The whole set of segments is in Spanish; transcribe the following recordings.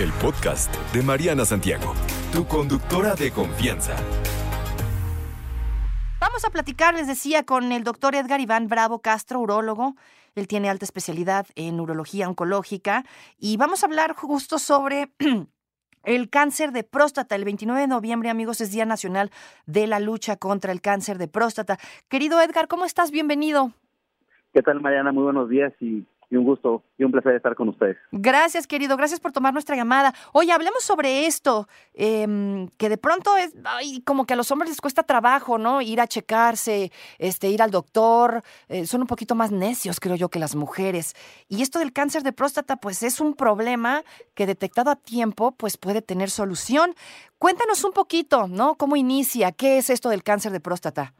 El podcast de Mariana Santiago, tu conductora de confianza. Vamos a platicar, les decía, con el doctor Edgar Iván Bravo Castro, urólogo. Él tiene alta especialidad en urología oncológica y vamos a hablar justo sobre el cáncer de próstata. El 29 de noviembre, amigos, es Día Nacional de la Lucha contra el Cáncer de Próstata. Querido Edgar, ¿cómo estás? Bienvenido. ¿Qué tal, Mariana? Muy buenos días y y un gusto y un placer estar con ustedes. Gracias, querido. Gracias por tomar nuestra llamada. Oye, hablemos sobre esto, em, que de pronto es ay, como que a los hombres les cuesta trabajo, ¿no? Ir a checarse, este, ir al doctor. Eh, son un poquito más necios, creo yo, que las mujeres. Y esto del cáncer de próstata, pues es un problema que detectado a tiempo, pues puede tener solución. Cuéntanos un poquito, ¿no? ¿Cómo inicia? ¿Qué es esto del cáncer de próstata?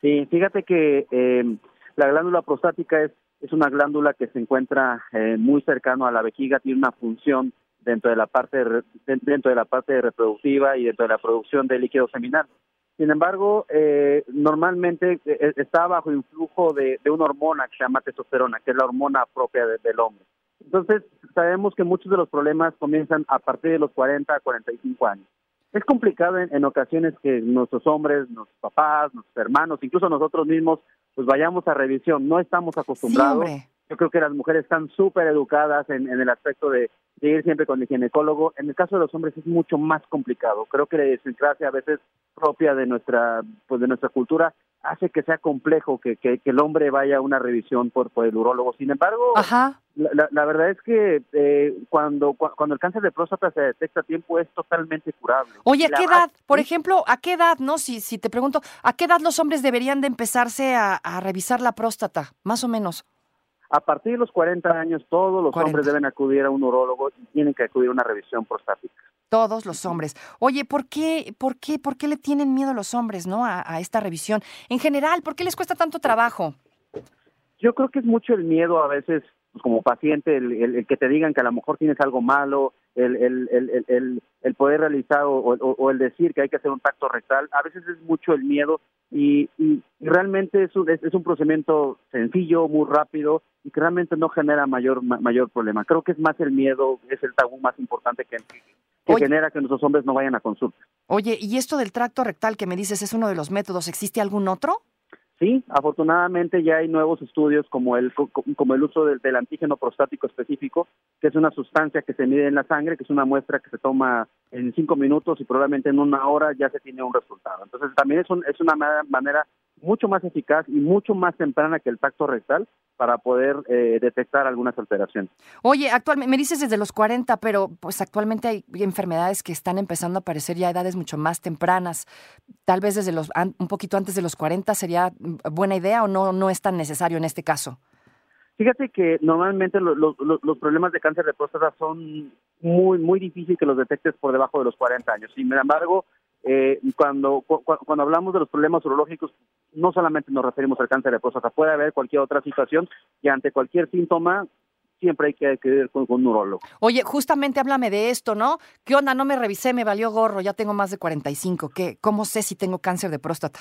Sí, fíjate que eh, la glándula prostática es es una glándula que se encuentra eh, muy cercano a la vejiga, tiene una función dentro de la parte dentro de la parte reproductiva y dentro de la producción de líquido seminal. Sin embargo, eh, normalmente eh, está bajo influjo de, de, una hormona que se llama testosterona, que es la hormona propia del hombre. Entonces, sabemos que muchos de los problemas comienzan a partir de los 40 a 45 años. Es complicado en, en ocasiones que nuestros hombres, nuestros papás, nuestros hermanos, incluso nosotros mismos, pues vayamos a revisión. No estamos acostumbrados. Yo creo que las mujeres están súper educadas en, el aspecto de, ir siempre con el ginecólogo. En el caso de los hombres es mucho más complicado. Creo que la idiosincrasia a veces propia de nuestra, pues de nuestra cultura hace que sea complejo que, que, el hombre vaya a una revisión por, por el urólogo. Sin embargo, La, la, verdad es que eh, cuando, cuando el cáncer de próstata se detecta a tiempo es totalmente curable. Oye, ¿a qué edad, por ejemplo, a qué edad, no? Si, si te pregunto, ¿a qué edad los hombres deberían de empezarse a, a revisar la próstata, más o menos? A partir de los 40 años, todos los hombres deben acudir a un urólogo y tienen que acudir a una revisión prostática. Todos los hombres. Oye, ¿por qué, por qué, por qué le tienen miedo los hombres, no, a, esta revisión? En general, ¿por qué les cuesta tanto trabajo? Yo creo que es mucho el miedo a veces, pues, como paciente, el, que te digan que a lo mejor tienes algo malo, el, poder realizar o, el decir que hay que hacer un tacto rectal. A veces es mucho el miedo y, y realmente es un, es, un procedimiento sencillo, muy rápido y que realmente no genera mayor mayor problema. Creo que es más el miedo, es el tabú más importante que, que genera que nuestros hombres no vayan a consulta. Oye, ¿y esto del tracto rectal que me dices es uno de los métodos? ¿Existe algún otro? Sí, afortunadamente ya hay nuevos estudios como el como el uso del, del, antígeno prostático específico, que es una sustancia que se mide en la sangre, que es una muestra que se toma en cinco minutos y probablemente en una hora ya se tiene un resultado. Entonces también es, un, es una manera mucho más eficaz y mucho más temprana que el tacto rectal para poder eh, detectar algunas alteraciones. Oye, actualmente me dices desde los 40, pero pues actualmente hay enfermedades que están empezando a aparecer ya a edades mucho más tempranas. Tal vez desde los un poquito antes de los 40 sería mm, buena idea o no no es tan necesario en este caso. Fíjate que normalmente los problemas de cáncer de próstata son muy muy difíciles que los detectes por debajo de los 40 años. Sin embargo, eh, cuando, cuando hablamos de los problemas urológicos, no solamente nos referimos al cáncer de próstata, puede haber cualquier otra situación y ante cualquier síntoma siempre hay que ir con, un neurólogo. Oye, justamente háblame de esto, ¿no? ¿Qué onda? No me revisé, me valió gorro, ya tengo más de 45. ¿Qué, ¿Cómo sé si tengo cáncer de próstata?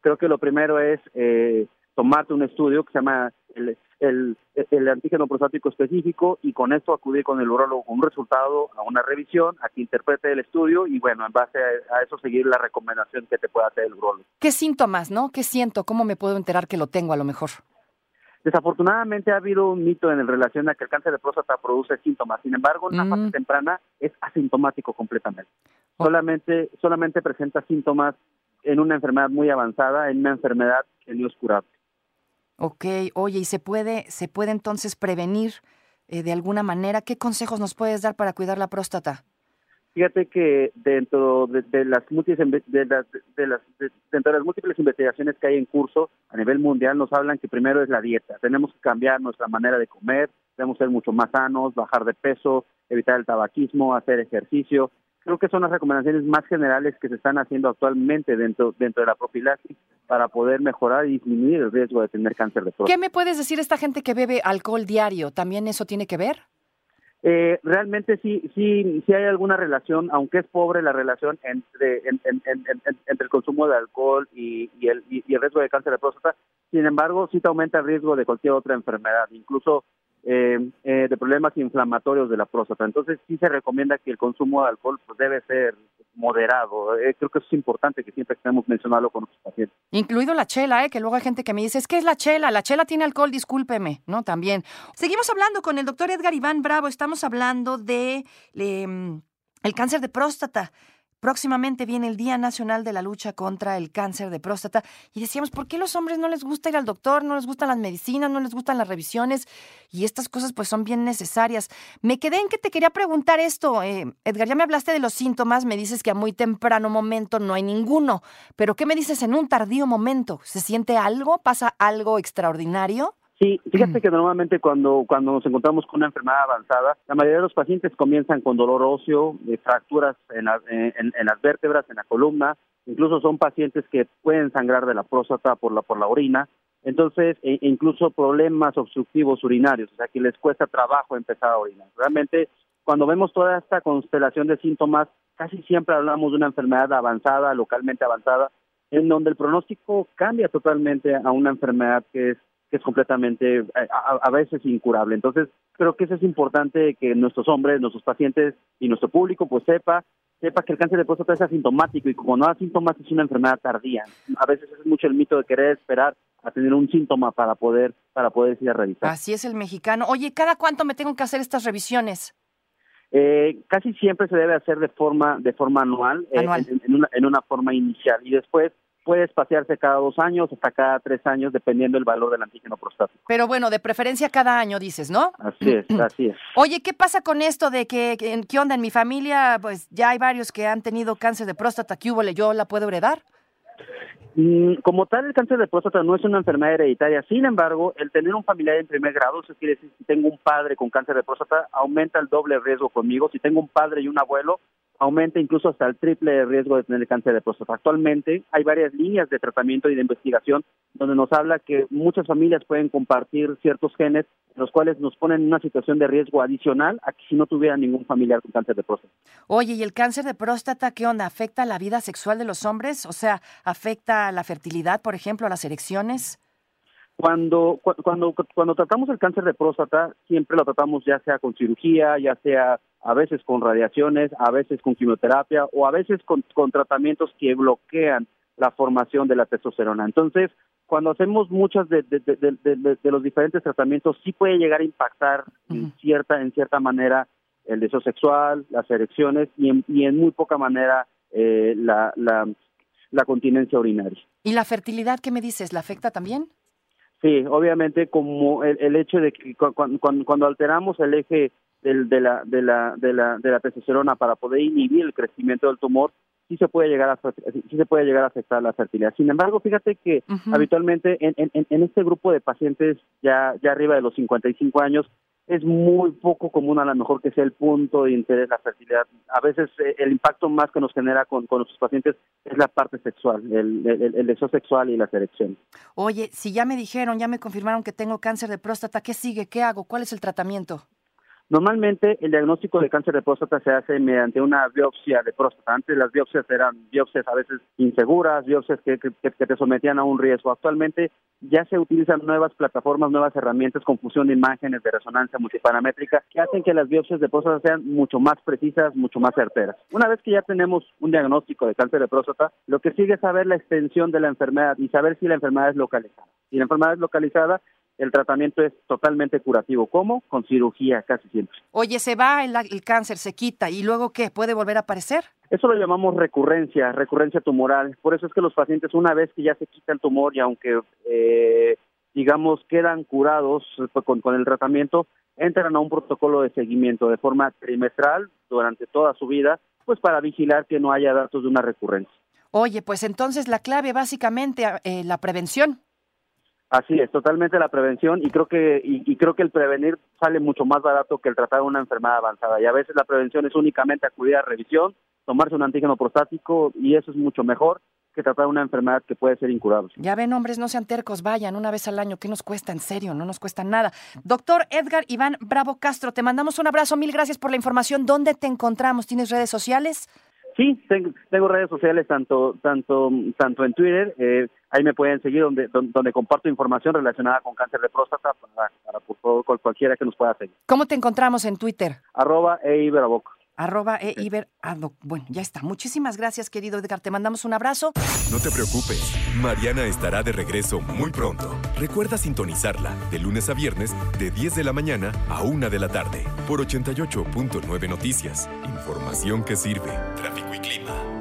Creo que lo primero es eh, tomarte un estudio que se llama el, el, el, antígeno prostático específico y con esto acudir con el urólogo con un resultado, a una revisión, a que interprete el estudio y bueno, en base a, eso seguir la recomendación que te pueda hacer el urólogo. ¿Qué síntomas, no? ¿Qué siento? ¿Cómo me puedo enterar que lo tengo a lo mejor? Desafortunadamente ha habido un mito en relación a que el cáncer de próstata produce síntomas. Sin embargo, en una fase mm. temprana es asintomático completamente. Solamente, solamente presenta síntomas en una enfermedad muy avanzada, en una enfermedad que no es curable. Ok, oye, ¿y se puede, se puede entonces prevenir eh, de alguna manera? ¿Qué consejos nos puedes dar para cuidar la próstata? Fíjate que dentro de, las múltiples de las, de las dentro de las múltiples investigaciones que hay en curso a nivel mundial nos hablan que primero es la dieta. Tenemos que cambiar nuestra manera de comer, debemos ser mucho más sanos, bajar de peso, evitar el tabaquismo, hacer ejercicio. Creo que son las recomendaciones más generales que se están haciendo actualmente dentro, dentro de la profilaxis para poder mejorar y disminuir el riesgo de tener cáncer de próstata. ¿Qué me puedes decir esta gente que bebe alcohol diario? ¿También eso tiene que ver? Eh, realmente sí, sí, sí hay alguna relación, aunque es pobre la relación entre, entre el consumo de alcohol y, el, y el riesgo de cáncer de próstata. Sin embargo, sí te aumenta el riesgo de cualquier otra enfermedad, incluso eh, eh, de problemas inflamatorios de la próstata. Entonces sí se recomienda que el consumo de alcohol pues, debe ser moderado. Eh, creo que eso es importante que siempre estemos mencionarlo con nuestros pacientes. Incluido la chela, ¿eh? que luego hay gente que me dice, es que es la chela, la chela tiene alcohol, discúlpeme, ¿no? También. Seguimos hablando con el doctor Edgar Iván Bravo, estamos hablando de em, el cáncer de próstata. Próximamente viene el Día Nacional de la Lucha contra el Cáncer de Próstata y decíamos, ¿por qué los hombres no les gusta ir al doctor, no les gustan las medicinas, no les gustan las revisiones? Y estas cosas pues son bien necesarias. Me quedé en que te quería preguntar esto, eh, Edgar, ya me hablaste de los síntomas, me dices que a muy temprano momento no hay ninguno, pero ¿qué me dices en un tardío momento? ¿Se siente algo? ¿Pasa algo extraordinario? Sí, fíjate que normalmente cuando, cuando nos encontramos con una enfermedad avanzada, la mayoría de los pacientes comienzan con dolor óseo, de fracturas en, en, las vértebras, en la columna, incluso son pacientes que pueden sangrar de la próstata por la, por la orina, entonces e incluso problemas obstructivos urinarios, o sea que les cuesta trabajo empezar a orinar. Realmente cuando vemos toda esta constelación de síntomas, casi siempre hablamos de una enfermedad avanzada, localmente avanzada, en donde el pronóstico cambia totalmente a una enfermedad que es que es completamente eh, a, veces incurable. Entonces, creo que eso es importante que nuestros hombres, nuestros pacientes y nuestro público pues sepa sepa que el cáncer de próstata es asintomático y como no da síntomas es una enfermedad tardía. A veces es mucho el mito de querer esperar a tener un síntoma para poder para poder ir a revisar. Así es el mexicano. Oye, ¿cada cuánto me tengo que hacer estas revisiones? Eh, casi siempre se debe hacer de forma de forma anual, eh, en, una, en una forma inicial y después puede espaciarse cada dos años hasta cada tres años, dependiendo del valor del antígeno prostático. Pero bueno, de preferencia cada año, dices, ¿no? Así es, así es. Oye, ¿qué pasa con esto de que, qué onda? En mi familia, pues ya hay varios que han tenido cáncer de próstata, ¿qué hubo? ¿Yo la puedo heredar? Mm, como tal, el cáncer de próstata no es una enfermedad hereditaria. Sin embargo, el tener un familiar en primer grado, eso quiere decir, si tengo un padre con cáncer de próstata, aumenta el doble riesgo conmigo. Si tengo un padre y un abuelo, aumenta incluso hasta el triple riesgo de tener cáncer de próstata. Actualmente hay varias líneas de tratamiento y de investigación donde nos habla que muchas familias pueden compartir ciertos genes, los cuales nos ponen en una situación de riesgo adicional a que si no tuviera ningún familiar con cáncer de próstata. Oye, ¿y el cáncer de próstata qué onda? ¿Afecta la vida sexual de los hombres? O sea, ¿afecta la fertilidad, por ejemplo, a las erecciones? Cuando, cuando, cuando tratamos el cáncer de próstata, siempre lo tratamos ya sea con cirugía, ya sea a veces con radiaciones, a veces con quimioterapia o a veces con, tratamientos que bloquean la formación de la testosterona. Entonces, cuando hacemos muchos de, los diferentes tratamientos, sí puede llegar a impactar en cierta, en cierta manera el deseo sexual, las erecciones y en, y en muy poca manera eh, la, la, la continencia urinaria. ¿Y la fertilidad qué me dices? ¿La afecta también? Sí, obviamente como el, hecho de que cuando, alteramos el eje del, de, la, de, la, de, la, de la testosterona para poder inhibir el crecimiento del tumor, sí se puede llegar a sí se puede llegar a afectar la fertilidad. Sin embargo, fíjate que habitualmente en, en, en, este grupo de pacientes ya ya arriba de los 55 años es muy poco común a lo mejor que sea el punto de interés la fertilidad. A veces eh, el impacto más que nos genera con, con nuestros pacientes es la parte sexual, el, el, deseo sexual y la erección. Oye, si ya me dijeron, ya me confirmaron que tengo cáncer de próstata, ¿qué sigue? ¿Qué hago? ¿Cuál es el tratamiento? Normalmente el diagnóstico de cáncer de próstata se hace mediante una biopsia de próstata. Antes las biopsias eran biopsias a veces inseguras, biopsias que, te sometían a un riesgo. Actualmente ya se utilizan nuevas plataformas, nuevas herramientas con fusión de imágenes de resonancia multiparamétrica que hacen que las biopsias de próstata sean mucho más precisas, mucho más certeras. Una vez que ya tenemos un diagnóstico de cáncer de próstata, lo que sigue es saber la extensión de la enfermedad y saber si la enfermedad es localizada. Si la enfermedad es localizada, el tratamiento es totalmente curativo. ¿Cómo? Con cirugía casi siempre. Oye, se va el, cáncer, se quita y luego qué? ¿Puede volver a aparecer? Eso lo llamamos recurrencia, recurrencia tumoral. Por eso es que los pacientes una vez que ya se quita el tumor y aunque eh, digamos quedan curados con, con el tratamiento, entran a un protocolo de seguimiento de forma trimestral durante toda su vida, pues para vigilar que no haya datos de una recurrencia. Oye, pues entonces la clave básicamente eh, la prevención. Así es, totalmente la prevención y creo que y, y, creo que el prevenir sale mucho más barato que el tratar una enfermedad avanzada y a veces la prevención es únicamente acudir a revisión, tomarse un antígeno prostático y eso es mucho mejor que tratar una enfermedad que puede ser incurable. Ya ven, hombres, no sean tercos, vayan una vez al año, ¿qué nos cuesta? En serio, no nos cuesta nada. Doctor Edgar Iván Bravo Castro, te mandamos un abrazo, mil gracias por la información. ¿Dónde te encontramos? ¿Tienes redes sociales? Sí, tengo, tengo, redes sociales tanto tanto tanto en Twitter, eh, ahí me pueden seguir donde, donde, comparto información relacionada con cáncer de próstata para, para por favor cualquiera que nos pueda seguir. ¿Cómo te encontramos en Twitter? Arroba Arroba e Iber Bueno, ya está. Muchísimas gracias, querido Edgar. Te mandamos un abrazo. No te preocupes. Mariana estará de regreso muy pronto. Recuerda sintonizarla de lunes a viernes de 10 de la mañana a 1 de la tarde por 88.9 Noticias. Información que sirve.